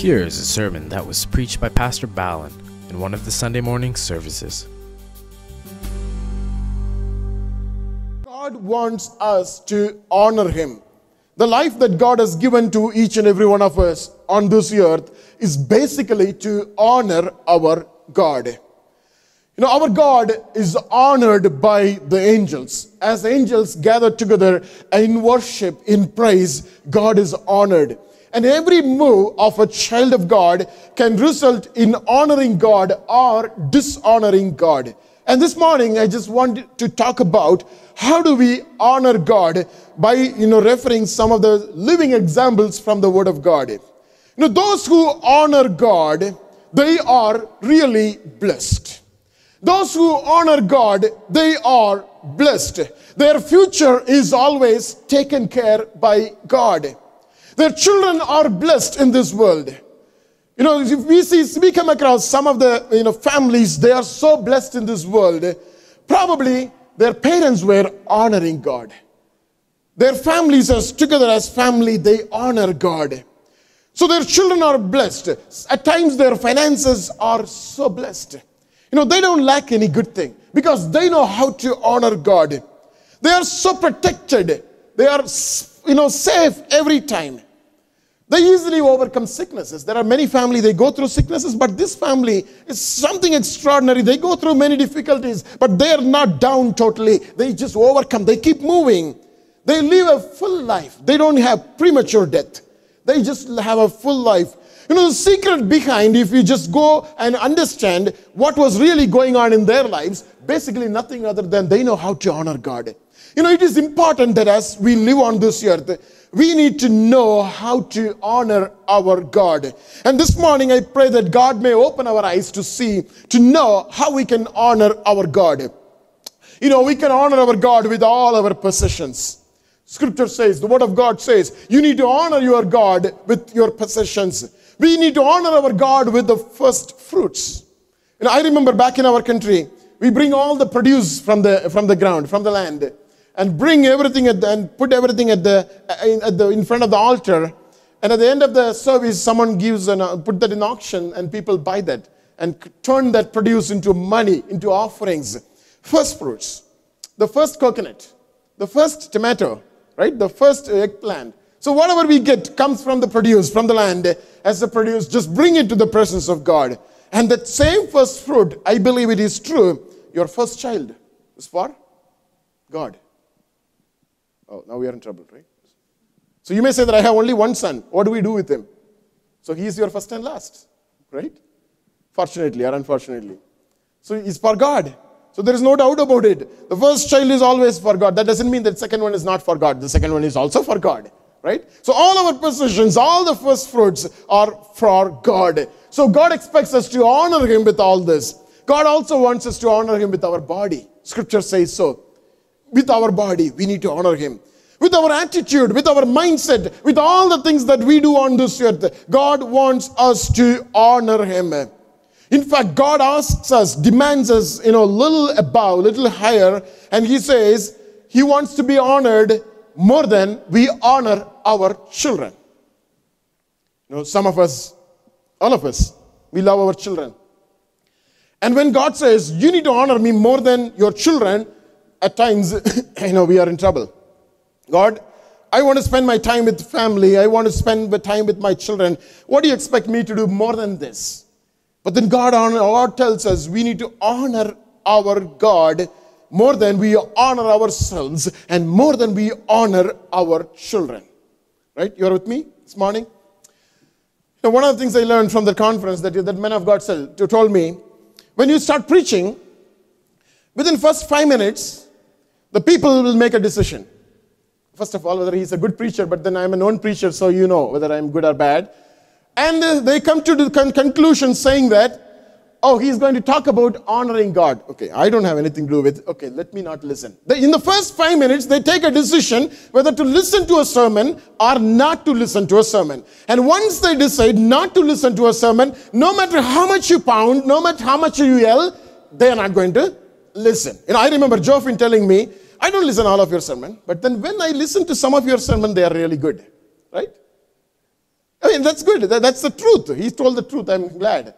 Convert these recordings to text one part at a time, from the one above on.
Here is a sermon that was preached by Pastor Ballin in one of the Sunday morning services. God wants us to honor Him. The life that God has given to each and every one of us on this earth is basically to honor our God. You know, our God is honored by the angels. As angels gather together in worship, in praise, God is honored. And every move of a child of God can result in honoring God or dishonoring God. And this morning, I just want to talk about how do we honor God by, you know, referring some of the living examples from the Word of God. You know, those who honor God, they are really blessed. Those who honor God, they are blessed. Their future is always taken care by God. Their children are blessed in this world. You know, if we see, we come across some of the, you know, families, they are so blessed in this world. Probably their parents were honoring God. Their families as together as family, they honor God. So their children are blessed. At times their finances are so blessed. You know, they don't lack any good thing because they know how to honor God. They are so protected. They are, you know, safe every time. They easily overcome sicknesses. There are many families, they go through sicknesses, but this family is something extraordinary. They go through many difficulties, but they are not down totally. They just overcome. They keep moving. They live a full life. They don't have premature death. They just have a full life. You know, the secret behind, if you just go and understand what was really going on in their lives, basically nothing other than they know how to honor God. You know, it is important that as we live on this earth, we need to know how to honor our God. And this morning, I pray that God may open our eyes to see, to know how we can honor our God. You know, we can honor our God with all our possessions. Scripture says, the Word of God says, you need to honor your God with your possessions. We need to honor our God with the first fruits. And I remember back in our country, we bring all the produce from the, from the ground, from the land and bring everything at the, and put everything at the, at the, in front of the altar. And at the end of the service, someone gives and uh, put that in auction, and people buy that and turn that produce into money, into offerings. First fruits, the first coconut, the first tomato, right? The first eggplant. So whatever we get comes from the produce, from the land, as the produce, just bring it to the presence of God. And that same first fruit, I believe it is true, your first child is for God. Oh, now we are in trouble, right? So you may say that I have only one son. What do we do with him? So he is your first and last, right? Fortunately or unfortunately. So he's for God. So there is no doubt about it. The first child is always for God. That doesn't mean that second one is not for God. The second one is also for God, right? So all our possessions, all the first fruits are for God. So God expects us to honor him with all this. God also wants us to honor him with our body. Scripture says so with our body, we need to honor Him. With our attitude, with our mindset, with all the things that we do on this earth, God wants us to honor Him. In fact, God asks us, demands us, you know, little above, a little higher, and He says He wants to be honored more than we honor our children. You know, some of us, all of us, we love our children. And when God says, You need to honor me more than your children, at times, you know, we are in trouble. God, I want to spend my time with family. I want to spend the time with my children. What do you expect me to do more than this? But then God, God tells us we need to honor our God more than we honor ourselves and more than we honor our children. Right? You're with me this morning? Now, one of the things I learned from the conference that, that men of God told me, when you start preaching, within first five minutes, the people will make a decision. First of all, whether he's a good preacher, but then I'm a known preacher, so you know whether I'm good or bad. And they come to the conclusion saying that, oh, he's going to talk about honoring God. Okay, I don't have anything to do with, okay, let me not listen. In the first five minutes, they take a decision whether to listen to a sermon or not to listen to a sermon. And once they decide not to listen to a sermon, no matter how much you pound, no matter how much you yell, they are not going to listen. You know, I remember Joffin telling me, I don't listen all of your sermon, but then when I listen to some of your sermon, they are really good, right? I mean, that's good. That's the truth. He told the truth. I'm glad.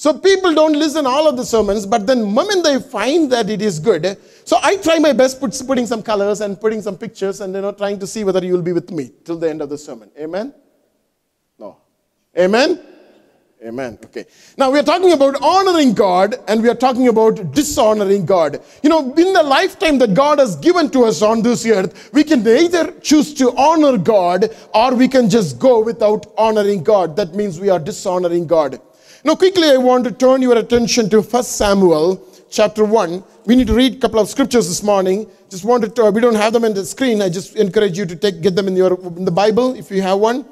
So people don't listen all of the sermons, but then moment they find that it is good, so I try my best put, putting some colors and putting some pictures and you know trying to see whether you will be with me till the end of the sermon. Amen. No. Amen. Amen. Okay. Now we are talking about honoring God and we are talking about dishonoring God. You know, in the lifetime that God has given to us on this earth, we can either choose to honor God or we can just go without honoring God. That means we are dishonoring God. Now, quickly, I want to turn your attention to 1 Samuel chapter 1. We need to read a couple of scriptures this morning. Just wanted to, we don't have them in the screen. I just encourage you to take, get them in, your, in the Bible if you have one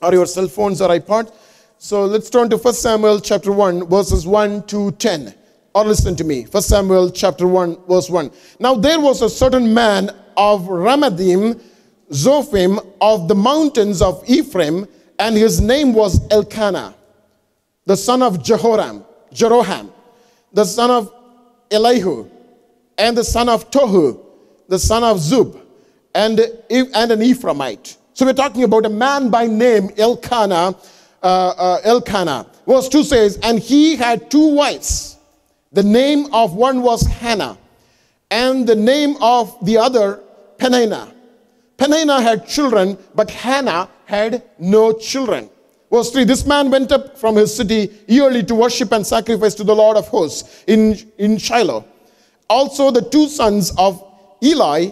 or your cell phones or iPod. So let's turn to 1 Samuel chapter 1, verses 1 to 10. Or listen to me. 1 Samuel chapter 1, verse 1. Now there was a certain man of Ramadim, Zophim, of the mountains of Ephraim, and his name was Elkanah, the son of Jehoram, Jeroham, the son of Elihu, and the son of Tohu, the son of Zuph, and, and an Ephraimite. So we're talking about a man by name Elkanah. Uh, uh, Elkanah. Verse 2 says, And he had two wives. The name of one was Hannah, and the name of the other Peninnah. Peninnah had children, but Hannah had no children. Verse 3 This man went up from his city yearly to worship and sacrifice to the Lord of hosts in, in Shiloh. Also, the two sons of Eli,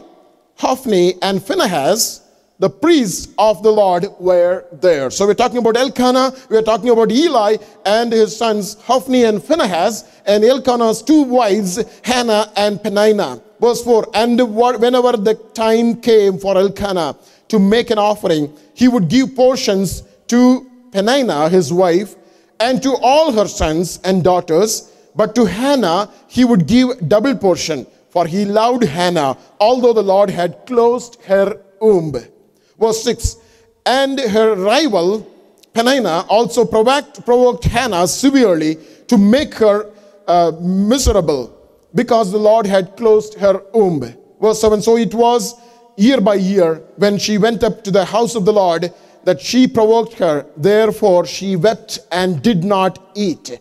Hophni and Phinehas, the priests of the Lord, were there. So, we're talking about Elkanah, we're talking about Eli and his sons Hophni and Phinehas, and Elkanah's two wives, Hannah and Peninnah. Verse 4 And whenever the time came for Elkanah to make an offering, he would give portions to Peninnah, his wife, and to all her sons and daughters. But to Hannah, he would give double portion, for he loved Hannah, although the Lord had closed her womb. Verse 6 And her rival, Peninnah, also provoked, provoked Hannah severely to make her uh, miserable because the Lord had closed her womb. Verse 7 So it was year by year when she went up to the house of the Lord that she provoked her. Therefore she wept and did not eat.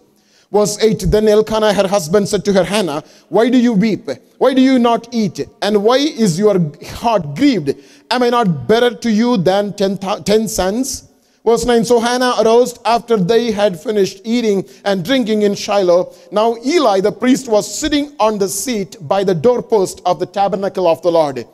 Verse 8 Then Elkanah, her husband, said to her, Hannah, Why do you weep? Why do you not eat? And why is your heart grieved? Am I not better to you than ten, sons? Verse 9 So Hannah arose after they had finished eating and drinking in Shiloh. Now Eli the priest was sitting on the seat by the doorpost of the tabernacle of the Lord.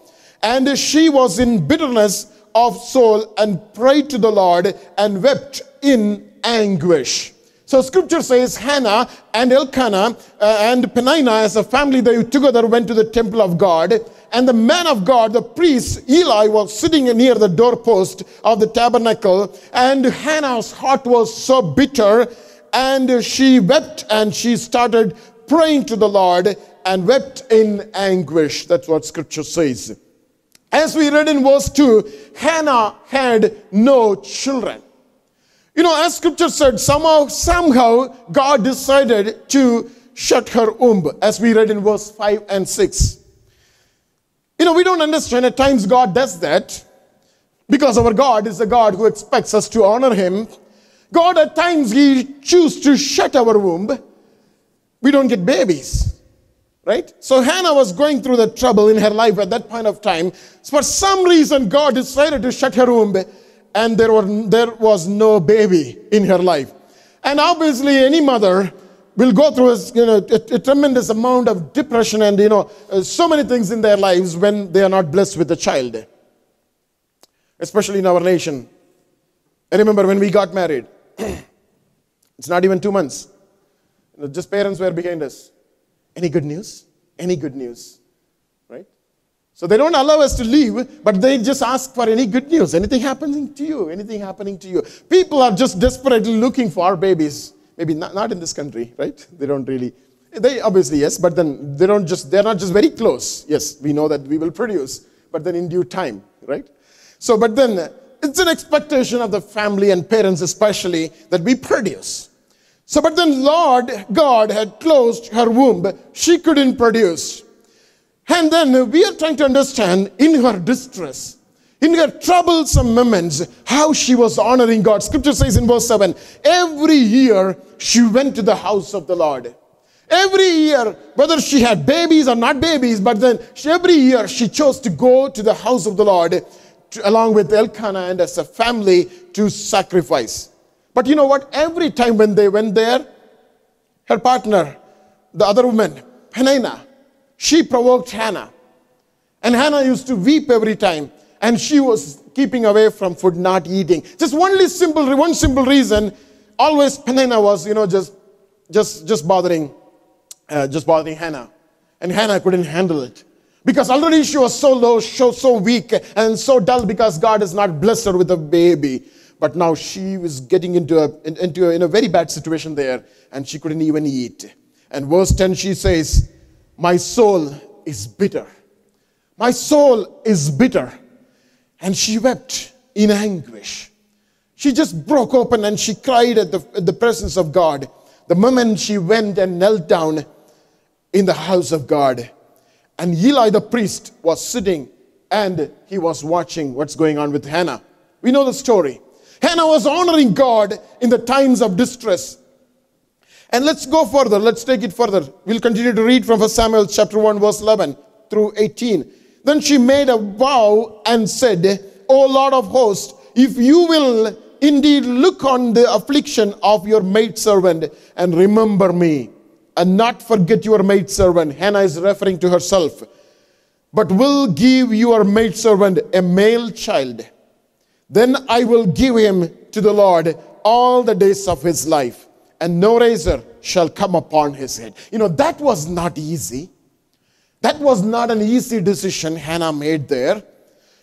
And she was in bitterness of soul and prayed to the Lord and wept in anguish. So scripture says Hannah and Elkanah uh, and Peninnah as a family, they together went to the temple of God. And the man of God, the priest Eli, was sitting near the doorpost of the tabernacle. And Hannah's heart was so bitter. And she wept and she started praying to the Lord and wept in anguish. That's what scripture says. As we read in verse 2, Hannah had no children. You know, as scripture said, somehow, somehow, God decided to shut her womb, as we read in verse 5 and 6. You know, we don't understand at times God does that because our God is a God who expects us to honor Him. God, at times, He chooses to shut our womb. We don't get babies, right? So Hannah was going through the trouble in her life at that point of time. For some reason, God decided to shut her womb and there, were, there was no baby in her life. And obviously, any mother will go through a, you know, a, a tremendous amount of depression and you know, uh, so many things in their lives when they are not blessed with a child, especially in our nation. I remember when we got married, it's not even two months. Just parents were behind us. Any good news? Any good news? So they don't allow us to leave, but they just ask for any good news. Anything happening to you? Anything happening to you? People are just desperately looking for our babies. Maybe not, not in this country, right? They don't really. They obviously yes, but then they don't just they're not just very close. Yes, we know that we will produce, but then in due time, right? So, but then it's an expectation of the family and parents especially that we produce. So, but then Lord God had closed her womb. She couldn't produce. And then we are trying to understand in her distress, In her troublesome moments, how she was honoring God. Scripture says in verse 7 every year she went to the house of the Lord. Every year, whether she had babies or not babies, but then she, every year she chose to go to the house of the Lord to, along with Elkanah and as a family to sacrifice. But you know what? Every time when they went there, her partner, the other woman, Peninnah, she provoked Hannah. And Hannah used to weep every time. And she was keeping away from food, not eating. Just one simple, one simple reason. Always Peninnah was, you know, just, just, just bothering, uh, just bothering Hannah. And Hannah couldn't handle it. Because already she was so low, so, so weak, and so dull because God has not blessed her with a baby. But now she was getting into a, into a, in a very bad situation there, and she couldn't even eat. And verse 10, she says, My soul is bitter. My soul is bitter. And she wept in anguish. She just broke open and she cried at the, at the presence of God. The moment she went and knelt down in the house of God. And Eli the priest was sitting and he was watching what's going on with Hannah. We know the story. Hannah was honoring God in the times of distress. And let's go further. Let's take it further. We'll continue to read from 1 Samuel chapter 1 verse 11 through 18. Then she made a vow and said, O Lord of hosts, if you will indeed look on the affliction of your maidservant and remember me and not forget your maidservant. Hannah is referring to herself. But will give your maidservant a male child. Then I will give him to the Lord all the days of his life, and no razor shall come upon his head. You know, that was not easy. That was not an easy decision Hannah made there.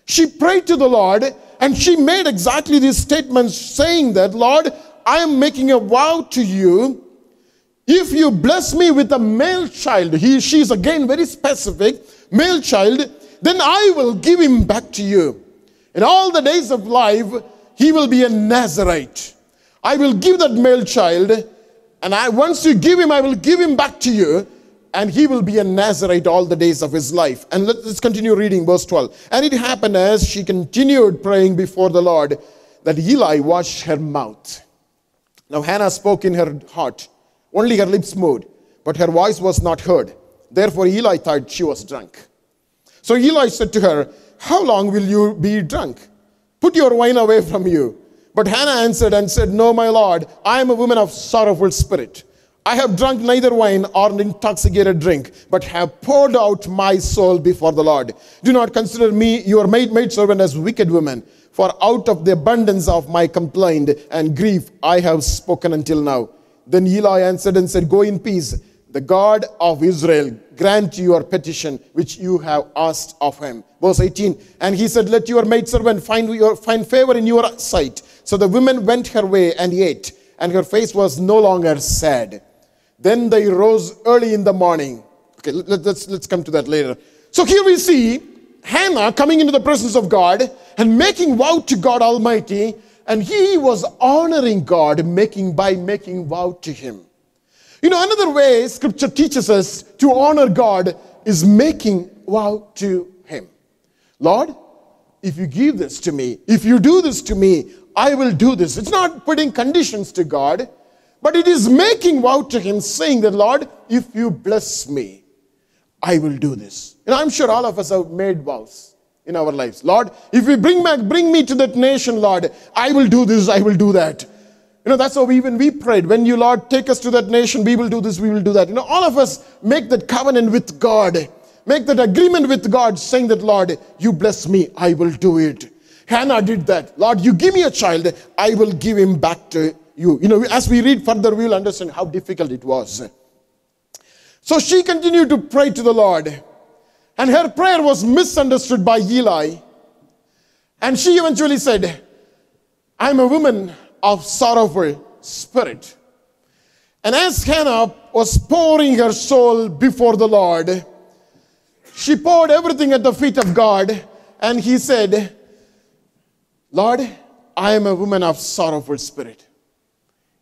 She prayed to the Lord and she made exactly these statements saying that, Lord, I am making a vow to you if you bless me with a male child, he, she is again very specific, male child, then I will give him back to you. In all the days of life, he will be a Nazarite. I will give that male child, and I, once you give him, I will give him back to you, and he will be a Nazarite all the days of his life. And let, us continue reading verse 12. And it happened as she continued praying before the Lord that Eli watched her mouth. Now Hannah spoke in her heart. Only her lips moved, but her voice was not heard. Therefore, Eli thought she was drunk. So Eli said to her, How long will you be drunk? Put your wine away from you. But Hannah answered and said, No, my Lord, I am a woman of sorrowful spirit. I have drunk neither wine or an intoxicated drink, but have poured out my soul before the Lord. Do not consider me your maid, maid servant as wicked woman, for out of the abundance of my complaint and grief I have spoken until now. Then Eli answered and said, Go in peace. The God of Israel grant your petition which you have asked of him. Verse 18. And he said, Let your maidservant find, your, find favor in your sight. So the woman went her way and ate, and her face was no longer sad. Then they rose early in the morning. Okay, let, let's, let's come to that later. So here we see Hannah coming into the presence of God and making vow to God Almighty and he was honoring God making by making vow to him. You know, another way scripture teaches us to honor God is making vow to him. Lord, if you give this to me, if you do this to me, I will do this. It's not putting conditions to God, but it is making vow to him, saying that, Lord, if you bless me, I will do this. And I'm sure all of us have made vows in our lives. Lord, if you bring back, bring me to that nation, Lord, I will do this, I will do that. You know, that's how we, even we prayed. When you, Lord, take us to that nation, we will do this, we will do that. You know, all of us make that covenant with God. Make that agreement with God, saying that, Lord, you bless me, I will do it. Hannah did that. Lord, you give me a child, I will give him back to you. You know, as we read further, we will understand how difficult it was. So she continued to pray to the Lord. And her prayer was misunderstood by Eli. And she eventually said, I'm a woman of sorrowful spirit. And as Hannah was pouring her soul before the Lord, she poured everything at the feet of God. And he said, Lord, I am a woman of sorrowful spirit.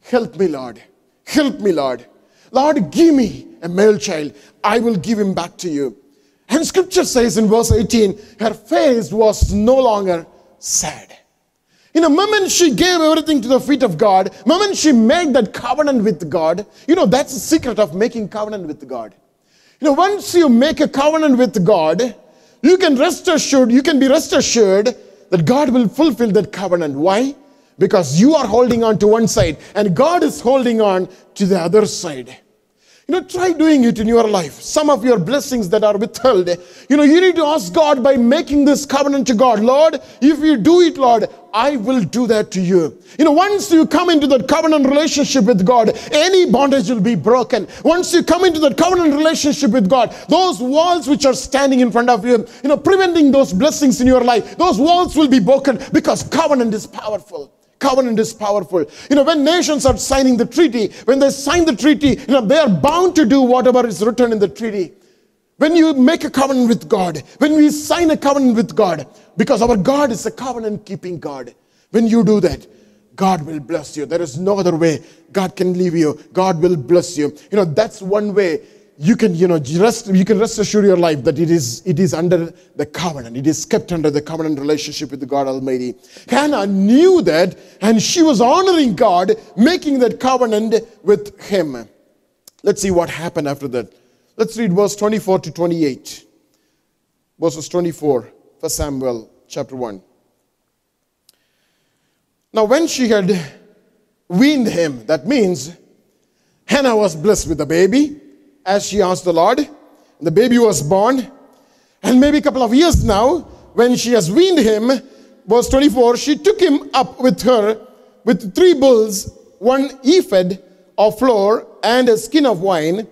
Help me, Lord. Help me, Lord. Lord, give me a male child. I will give him back to you. And scripture says in verse 18, her face was no longer sad. In a moment she gave everything to the feet of God, moment she made that covenant with God, you know, that's the secret of making covenant with God. You know, once you make a covenant with God, you can rest assured, you can be rest assured that God will fulfill that covenant. Why? Because you are holding on to one side and God is holding on to the other side. You know, try doing it in your life. Some of your blessings that are withheld, you know, you need to ask God by making this covenant to God. Lord, if you do it, Lord, I will do that to you. You know, once you come into that covenant relationship with God, any bondage will be broken. Once you come into that covenant relationship with God, those walls which are standing in front of you, you know, preventing those blessings in your life, those walls will be broken because covenant is powerful. Covenant is powerful. You know, when nations are signing the treaty, when they sign the treaty, you know, they are bound to do whatever is written in the treaty. When you make a covenant with God, when we sign a covenant with God, because our God is a covenant keeping God, when you do that, God will bless you. There is no other way God can leave you. God will bless you. You know, that's one way you can you know rest you can rest assure your life that it is it is under the covenant it is kept under the covenant relationship with god almighty hannah knew that and she was honoring god making that covenant with him let's see what happened after that let's read verse 24 to 28 verses 24 for samuel chapter 1 now when she had weaned him that means hannah was blessed with a baby as she asked the Lord. The baby was born. And maybe a couple of years now, when she has weaned him, verse 24, she took him up with her with three bulls, one ephod of flour, and a skin of wine,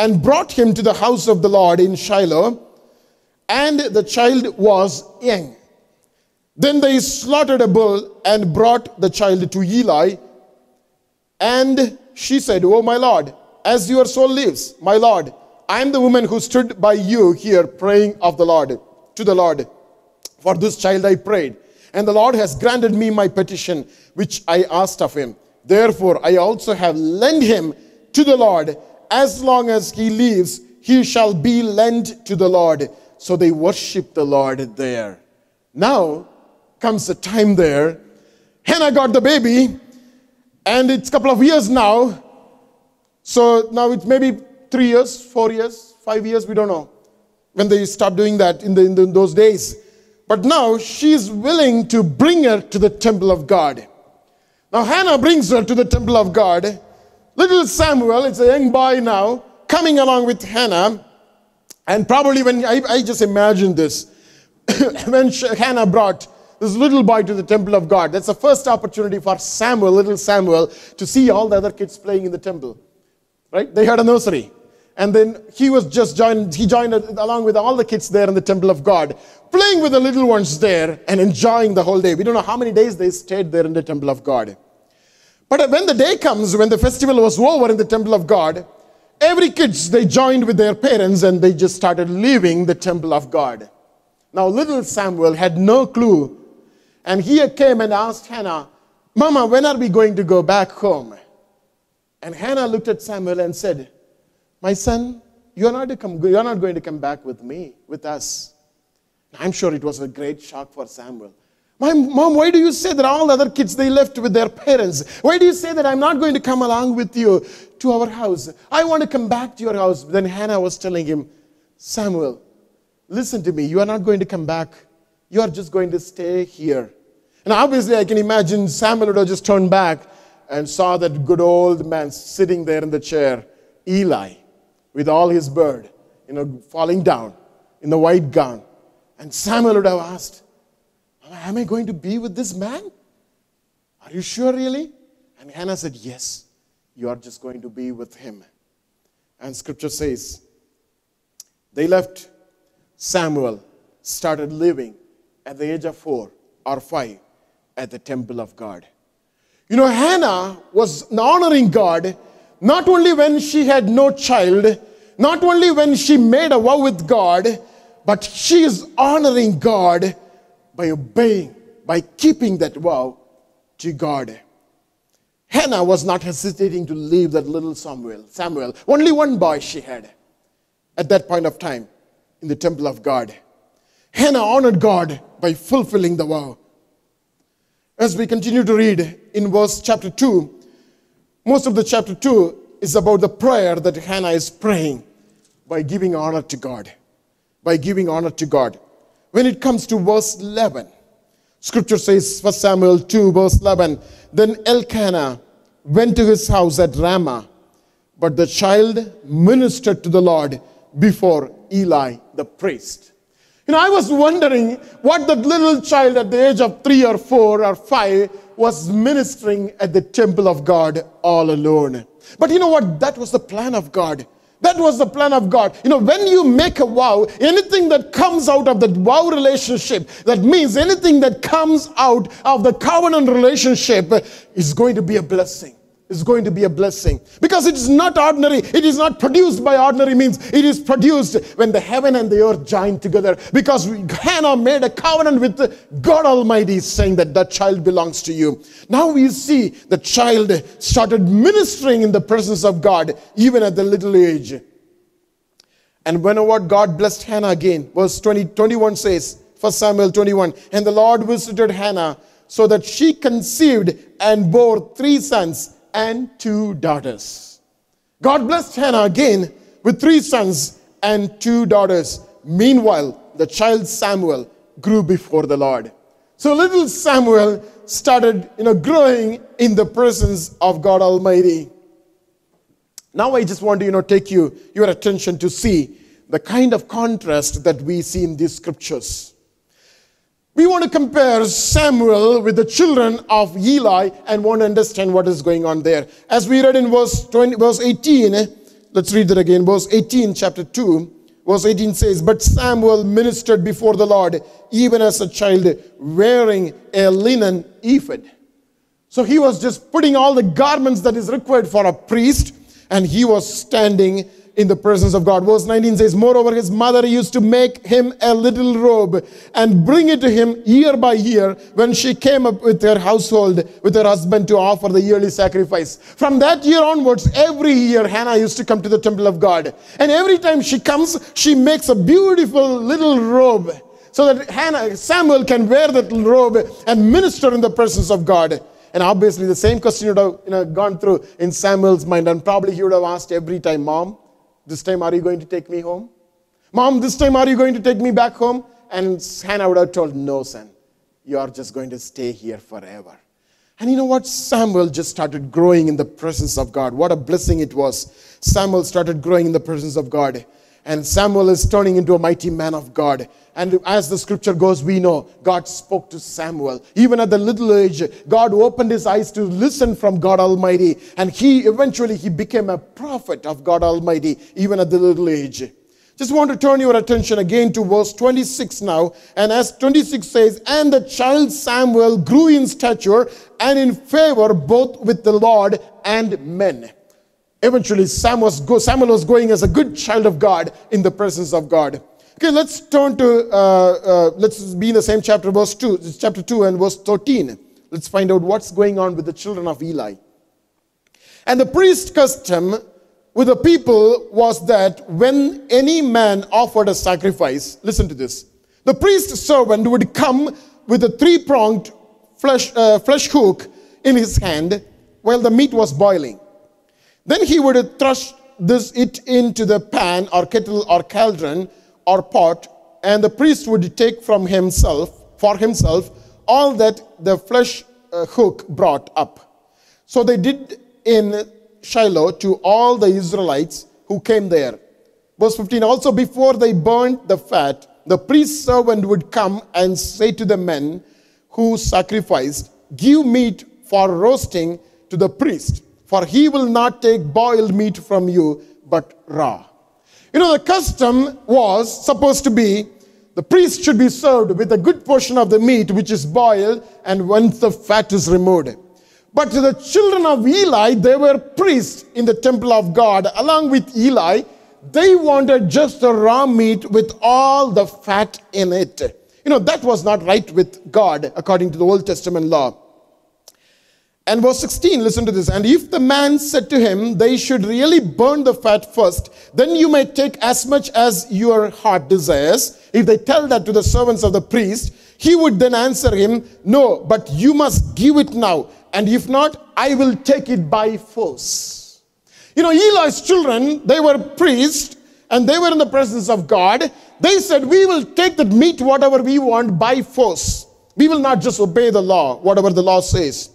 and brought him to the house of the Lord in Shiloh. And the child was young. Then they slaughtered a bull and brought the child to Eli. And she said, Oh, my Lord, as your soul lives, my Lord, I am the woman who stood by you here praying of the Lord, to the Lord. For this child I prayed, and the Lord has granted me my petition, which I asked of him. Therefore, I also have lent him to the Lord. As long as he lives, he shall be lent to the Lord. So they worship the Lord there. Now comes the time there. Hannah got the baby, and it's a couple of years now so now it's maybe three years, four years, five years, we don't know when they stop doing that in, the, in, the, in those days. But now she's willing to bring her to the temple of God. Now Hannah brings her to the temple of God. Little Samuel, it's a young boy now, coming along with Hannah. And probably when I, I just imagine this, when Hannah brought this little boy to the temple of God, that's the first opportunity for Samuel, little Samuel, to see all the other kids playing in the temple right? They had a nursery. And then he was just joined, he joined along with all the kids there in the temple of God, playing with the little ones there and enjoying the whole day. We don't know how many days they stayed there in the temple of God. But when the day comes, when the festival was over in the temple of God, every kids, they joined with their parents and they just started leaving the temple of God. Now little Samuel had no clue. And he came and asked Hannah, Mama, when are we going to go back home? And Hannah looked at Samuel and said, My son, you're not, come, you're not going to come back with me, with us. I'm sure it was a great shock for Samuel. My mom, why do you say that all the other kids they left with their parents? Why do you say that I'm not going to come along with you to our house? I want to come back to your house. Then Hannah was telling him, Samuel, listen to me. You are not going to come back. You are just going to stay here. And obviously, I can imagine Samuel would have just turned back and saw that good old man sitting there in the chair, Eli, with all his bird, you know, falling down in the white gown. And Samuel would have asked, Am I going to be with this man? Are you sure, really? And Hannah said, Yes, you are just going to be with him. And scripture says, they left Samuel, started living at the age of four or five at the temple of God. You know, Hannah was honoring God not only when she had no child, not only when she made a vow with God, but she is honoring God by obeying, by keeping that vow to God. Hannah was not hesitating to leave that little Samuel. Samuel, only one boy she had at that point of time. in the temple of God. Hannah honored God by fulfilling the vow. As we continue to read in verse chapter 2, most of the chapter 2 is about the prayer that Hannah is praying by giving honor to God. By giving honor to God. When it comes to verse 11, scripture says, 1 Samuel 2, verse 11, then Elkanah went to his house at Ramah, but the child ministered to the Lord before Eli the priest. You know, I was wondering what that little child at the age of three or four or five was ministering at the temple of God all alone. But you know what? That was the plan of God. That was the plan of God. You know, when you make a vow, anything that comes out of that vow relationship, that means anything that comes out of the covenant relationship uh, is going to be a blessing is going to be a blessing. Because it is not ordinary it is not produced by ordinary means. It is produced when the heaven and the earth join together. Because hannah made a covenant with god almighty saying that that child belongs to you. Now we see the child started ministering in the presence of god even at the little age. And when what god blessed hannah again verse 20 21 says 1 samuel 21 and the lord visited hannah so that she conceived and bore three sons and two daughters. God blessed Hannah again with three sons and two daughters. Meanwhile, the child Samuel grew before the Lord. So little Samuel started, you know, growing in the presence of God Almighty. Now I just want to, you know, take you your attention to see the kind of contrast that we see in these scriptures. We want to compare Samuel with the children of Eli and want to understand what is going on there. As we read in verse, 20, verse 18, eh, let's read that again. Verse 18, chapter 2. Verse 18 says, But Samuel ministered before the Lord, even as a child, wearing a linen ephod. So he was just putting all the garments that is required for a priest, and he was standing in the presence of God. Verse 19 says, Moreover, his mother used to make him a little robe and bring it to him year by year when she came up with her household, with her husband to offer the yearly sacrifice. From that year onwards, every year Hannah used to come to the temple of God. And every time she comes, she makes a beautiful little robe so that Hannah, Samuel can wear that robe and minister in the presence of God. And obviously, the same question would have you know, gone through in Samuel's mind, and probably he would have asked every time, Mom, this time, are you going to take me home? Mom, this time, are you going to take me back home? And Hannah would have told, No, son, you are just going to stay here forever. And you know what? Samuel just started growing in the presence of God. What a blessing it was. Samuel started growing in the presence of God. And Samuel is turning into a mighty man of God. And as the scripture goes, we know God spoke to Samuel. Even at the little age, God opened his eyes to listen from God Almighty. And he eventually he became a prophet of God Almighty, even at the little age. Just want to turn your attention again to verse 26 now. And as 26 says, And the child Samuel grew in stature and in favor both with the Lord and men. Eventually, Sam was go, Samuel was going as a good child of God in the presence of God. Okay, let's turn to, uh, uh, let's be in the same chapter, verse 2, chapter 2 and verse 13. Let's find out what's going on with the children of Eli. And the priest custom with the people was that when any man offered a sacrifice, listen to this, the priest servant would come with a three pronged flesh, uh, flesh hook in his hand while the meat was boiling. Then he would thrust this it into the pan or kettle or cauldron or pot, and the priest would take from himself, for himself, all that the flesh uh, hook brought up. So they did in Shiloh to all the Israelites who came there. Verse 15 Also, before they burned the fat, the priest's servant would come and say to the men who sacrificed, Give meat for roasting to the priest, for he will not take boiled meat from you, but raw. You know, the custom was supposed to be the priest should be served with a good portion of the meat which is boiled and once the fat is removed. But the children of Eli, they were priests in the temple of God. Along with Eli, they wanted just the raw meat with all the fat in it. You know, that was not right with God according to the Old Testament law. And verse 16, listen to this. And if the man said to him, They should really burn the fat first, then you may take as much as your heart desires. If they tell that to the servants of the priest, he would then answer him, No, but you must give it now. And if not, I will take it by force. You know, Eli's children, they were priests and they were in the presence of God. They said, We will take that meat, whatever we want, by force. We will not just obey the law, whatever the law says.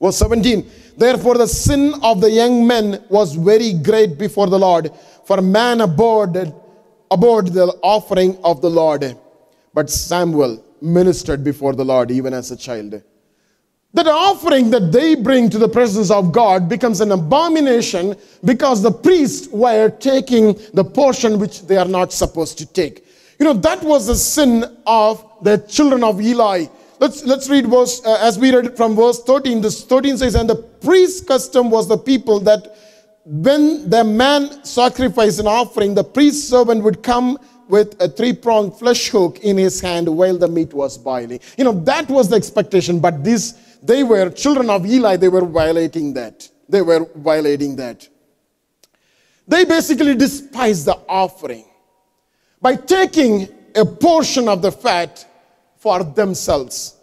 Verse 17, therefore the sin of the young men was very great before the Lord, for man abhorred, the offering of the Lord. But Samuel ministered before the Lord even as a child. That offering that they bring to the presence of God becomes an abomination because the priests were taking the portion which they are not supposed to take. You know, that was the sin of the children of Eli let's let's read verse uh, as we read it from verse 13 this 13 says and the priest's custom was the people that when the man sacrificed an offering the priest servant would come with a three-pronged flesh hook in his hand while the meat was boiling. You know that was the expectation but these they were children of eli they were violating that. They were violating that. They basically despised the offering by taking a portion of the fat for themselves.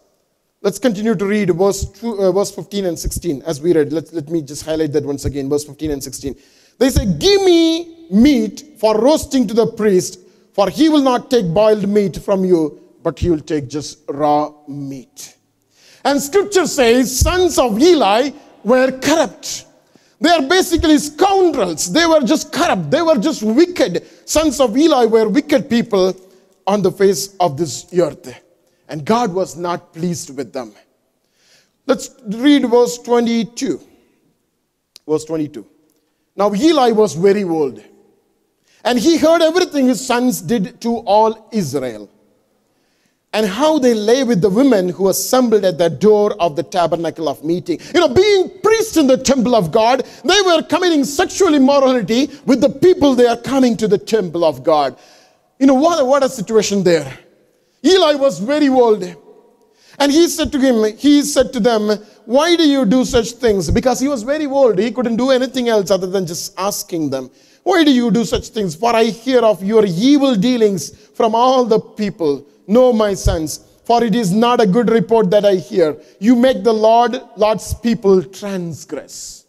Let's continue to read verse, two, uh, verse 15 and 16 as we read. Let, let me just highlight that once again, verse 15 and 16. They say, Give me meat for roasting to the priest, for he will not take boiled meat from you, but he will take just raw meat. And scripture says, sons of Eli were corrupt. They are basically scoundrels. They were just corrupt. They were just wicked. Sons of Eli were wicked people on the face of this earth and God was not pleased with them. Let's read verse 22. Verse 22. Now Eli was very old, and he heard everything his sons did to all Israel, and how they lay with the women who assembled at the door of the tabernacle of meeting. You know, being priests in the temple of God, they were committing sexual immorality with the people they are coming to the temple of God. You know, what, what a situation there. Eli was very old. And he said to him, he said to them, Why do you do such things? Because he was very old. He couldn't do anything else other than just asking them, Why do you do such things? For I hear of your evil dealings from all the people. No, my sons, for it is not a good report that I hear. You make the Lord, Lord's people transgress.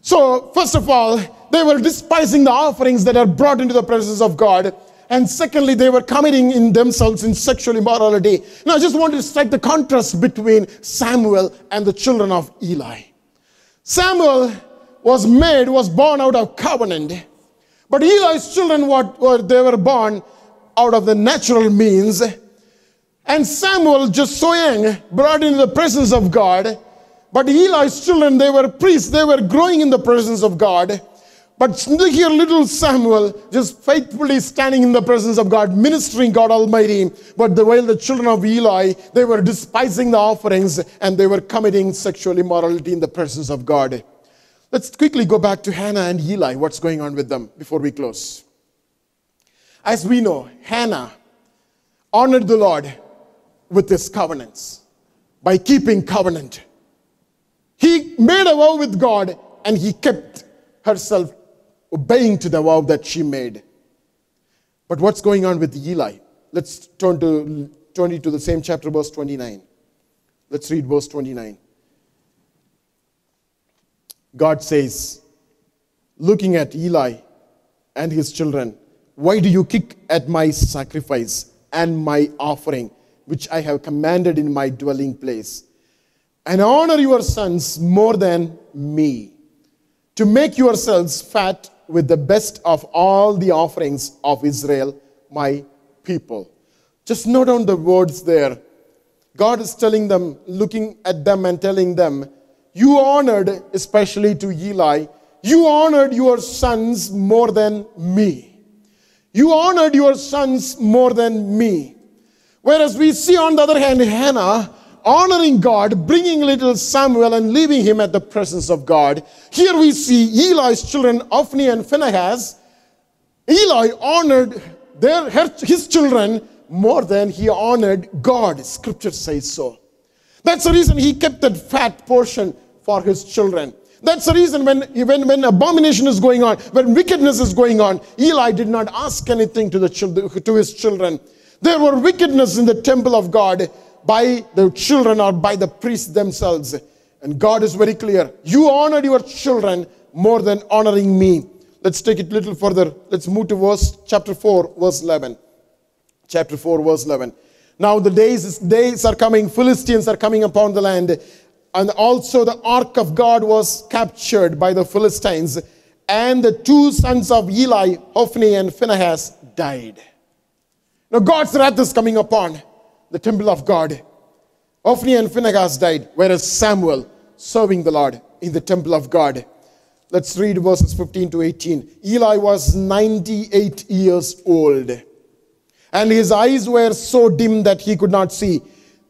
So, first of all, they were despising the offerings that are brought into the presence of God and secondly, they were committing in themselves in sexual immorality. Now, I just want to strike the contrast between Samuel and the children of Eli. Samuel was made, was born out of covenant, but Eli's children what were they were born out of the natural means. And Samuel, just so young, brought into the presence of God. But Eli's children, they were priests, they were growing in the presence of God. But here, little Samuel just faithfully standing in the presence of God, ministering God Almighty. But the, while the children of Eli, they were despising the offerings and they were committing sexual immorality in the presence of God. Let's quickly go back to Hannah and Eli. What's going on with them before we close? As we know, Hannah honored the Lord with his covenants by keeping covenant. He made a vow with God and he kept herself obeying to the vow that she made. But what's going on with Eli? Let's turn to 20 to the same chapter, verse 29. Let's read verse 29. God says, looking at Eli and his children, Why do you kick at my sacrifice and my offering, which I have commanded in my dwelling place? And honor your sons more than me, to make yourselves fat with the best of all the offerings of Israel, my people. Just note down the words there. God is telling them, looking at them and telling them, You honored, especially to Eli, you honored your sons more than me. You honored your sons more than me. Whereas we see, on the other hand, Hannah honoring God, bringing little Samuel and leaving him at the presence of God. Here we see Eli's children, Hophni and Phinehas. Eli honored their, his children more than he honored God. Scripture says so. That's the reason he kept that fat portion for his children. That's the reason when, when, when abomination is going on, when wickedness is going on, Eli did not ask anything to, the to his children. There were wickedness in the temple of God by the children or by the priests themselves. And God is very clear. You honored your children more than honoring me. Let's take it a little further. Let's move to verse chapter 4, verse 11. Chapter 4, verse 11. Now the days, days are coming, Philistines are coming upon the land, and also the ark of God was captured by the Philistines, and the two sons of Eli, Hophni and Phinehas, died. Now God's wrath is coming upon the temple of God. Hophni and Phinehas died, whereas Samuel serving the Lord in the temple of God. Let's read verses 15 to 18. Eli was 98 years old, and his eyes were so dim that he could not see.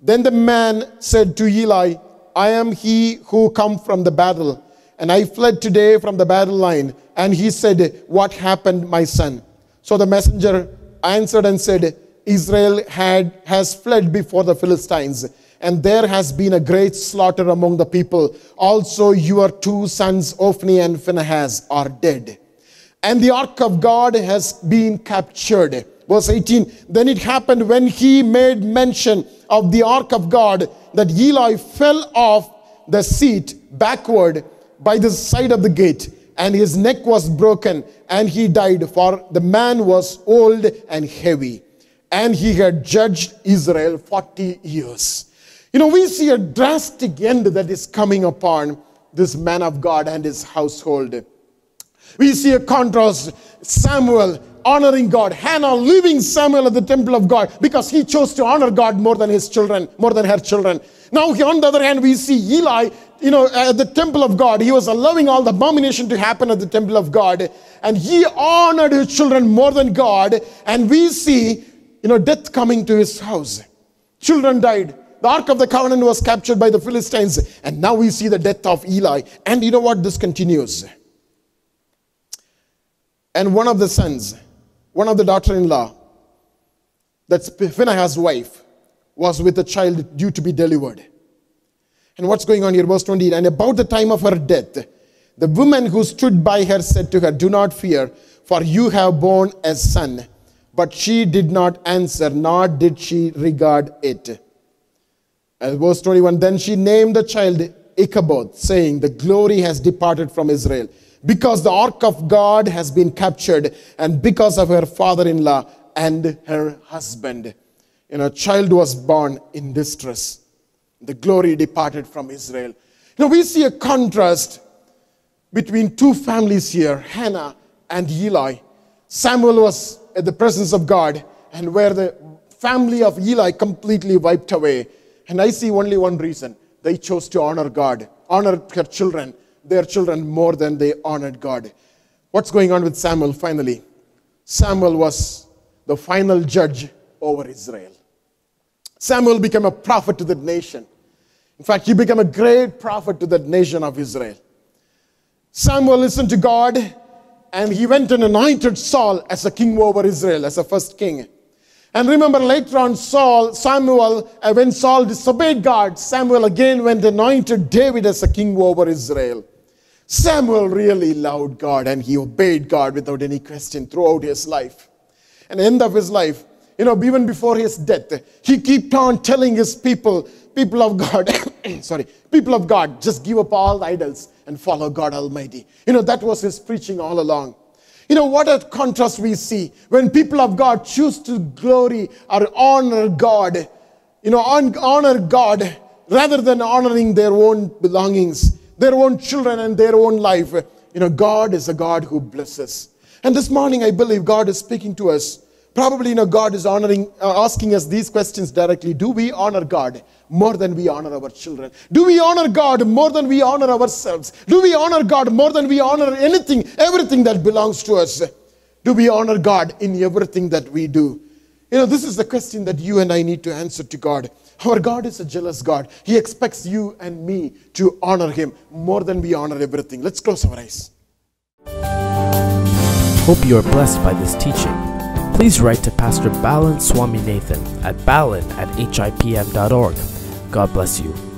Then the man said to Eli, I am he who come from the battle, and I fled today from the battle line. And he said, What happened, my son? So the messenger answered and said, Israel had, has fled before the Philistines, and there has been a great slaughter among the people. Also, your two sons, Hophni and Phinehas, are dead. And the ark of God has been captured. Verse 18 Then it happened when he made mention of the ark of God that Eli fell off the seat backward by the side of the gate, and his neck was broken, and he died, for the man was old and heavy, and he had judged Israel 40 years. You know, we see a drastic end that is coming upon this man of God and his household. We see a contrast. Samuel honoring God. Hannah leaving Samuel at the temple of God because he chose to honor God more than his children, more than her children. Now, on the other hand, we see Eli, you know, at the temple of God. He was allowing all the abomination to happen at the temple of God. And he honored his children more than God. And we see, you know, death coming to his house. Children died. The Ark of the Covenant was captured by the Philistines. And now we see the death of Eli. And you know what? This continues. And one of the sons, one of the daughter-in-law, that's Phinehas' wife, was with a child due to be delivered. And what's going on here? Verse 28 And about the time of her death, the woman who stood by her said to her, Do not fear, for you have borne a son. But she did not answer, nor did she regard it. And verse 21 Then she named the child Ichabod, saying, The glory has departed from Israel because the ark of God has been captured and because of her father in law and her husband. You know, a child was born in distress. The glory departed from Israel. Now we see a contrast between two families here Hannah and Eli. Samuel was at the presence of God, and where the family of Eli completely wiped away. And I see only one reason they chose to honor God, honor their children, their children more than they honored God. What's going on with Samuel finally? Samuel was the final judge over Israel. Samuel became a prophet to the nation. In fact, he became a great prophet to the nation of Israel. Samuel listened to God and he went and anointed Saul as a king over Israel, as a first king. And remember later on, Saul, Samuel, uh, when Saul disobeyed God, Samuel again went and anointed David as a king over Israel. Samuel really loved God and he obeyed God without any question throughout his life. And end of his life, you know, even before his death, he kept on telling his people, people of God, sorry, people of God, just give up all idols and follow God Almighty. You know, that was his preaching all along. You know, what a contrast we see when people of God choose to glory or honor God, you know, honor God rather than honoring their own belongings their own children and their own life. You know, God is a God who blesses. And this morning, I believe God is speaking to us. Probably, you know, God is honoring, uh, asking us these questions directly. Do we honor God more than we honor our children? Do we honor God more than we honor ourselves? Do we honor God more than we honor anything, everything that belongs to us? Do we honor God in everything that we do? You know, this is the question that you and I need to answer to God. Our God is a jealous God. He expects you and me to honor Him more than we honor everything. Let's close our eyes. Hope you are blessed by this teaching. Please write to Pastor Balan Swaminathan at balan at hipm.org. God bless you.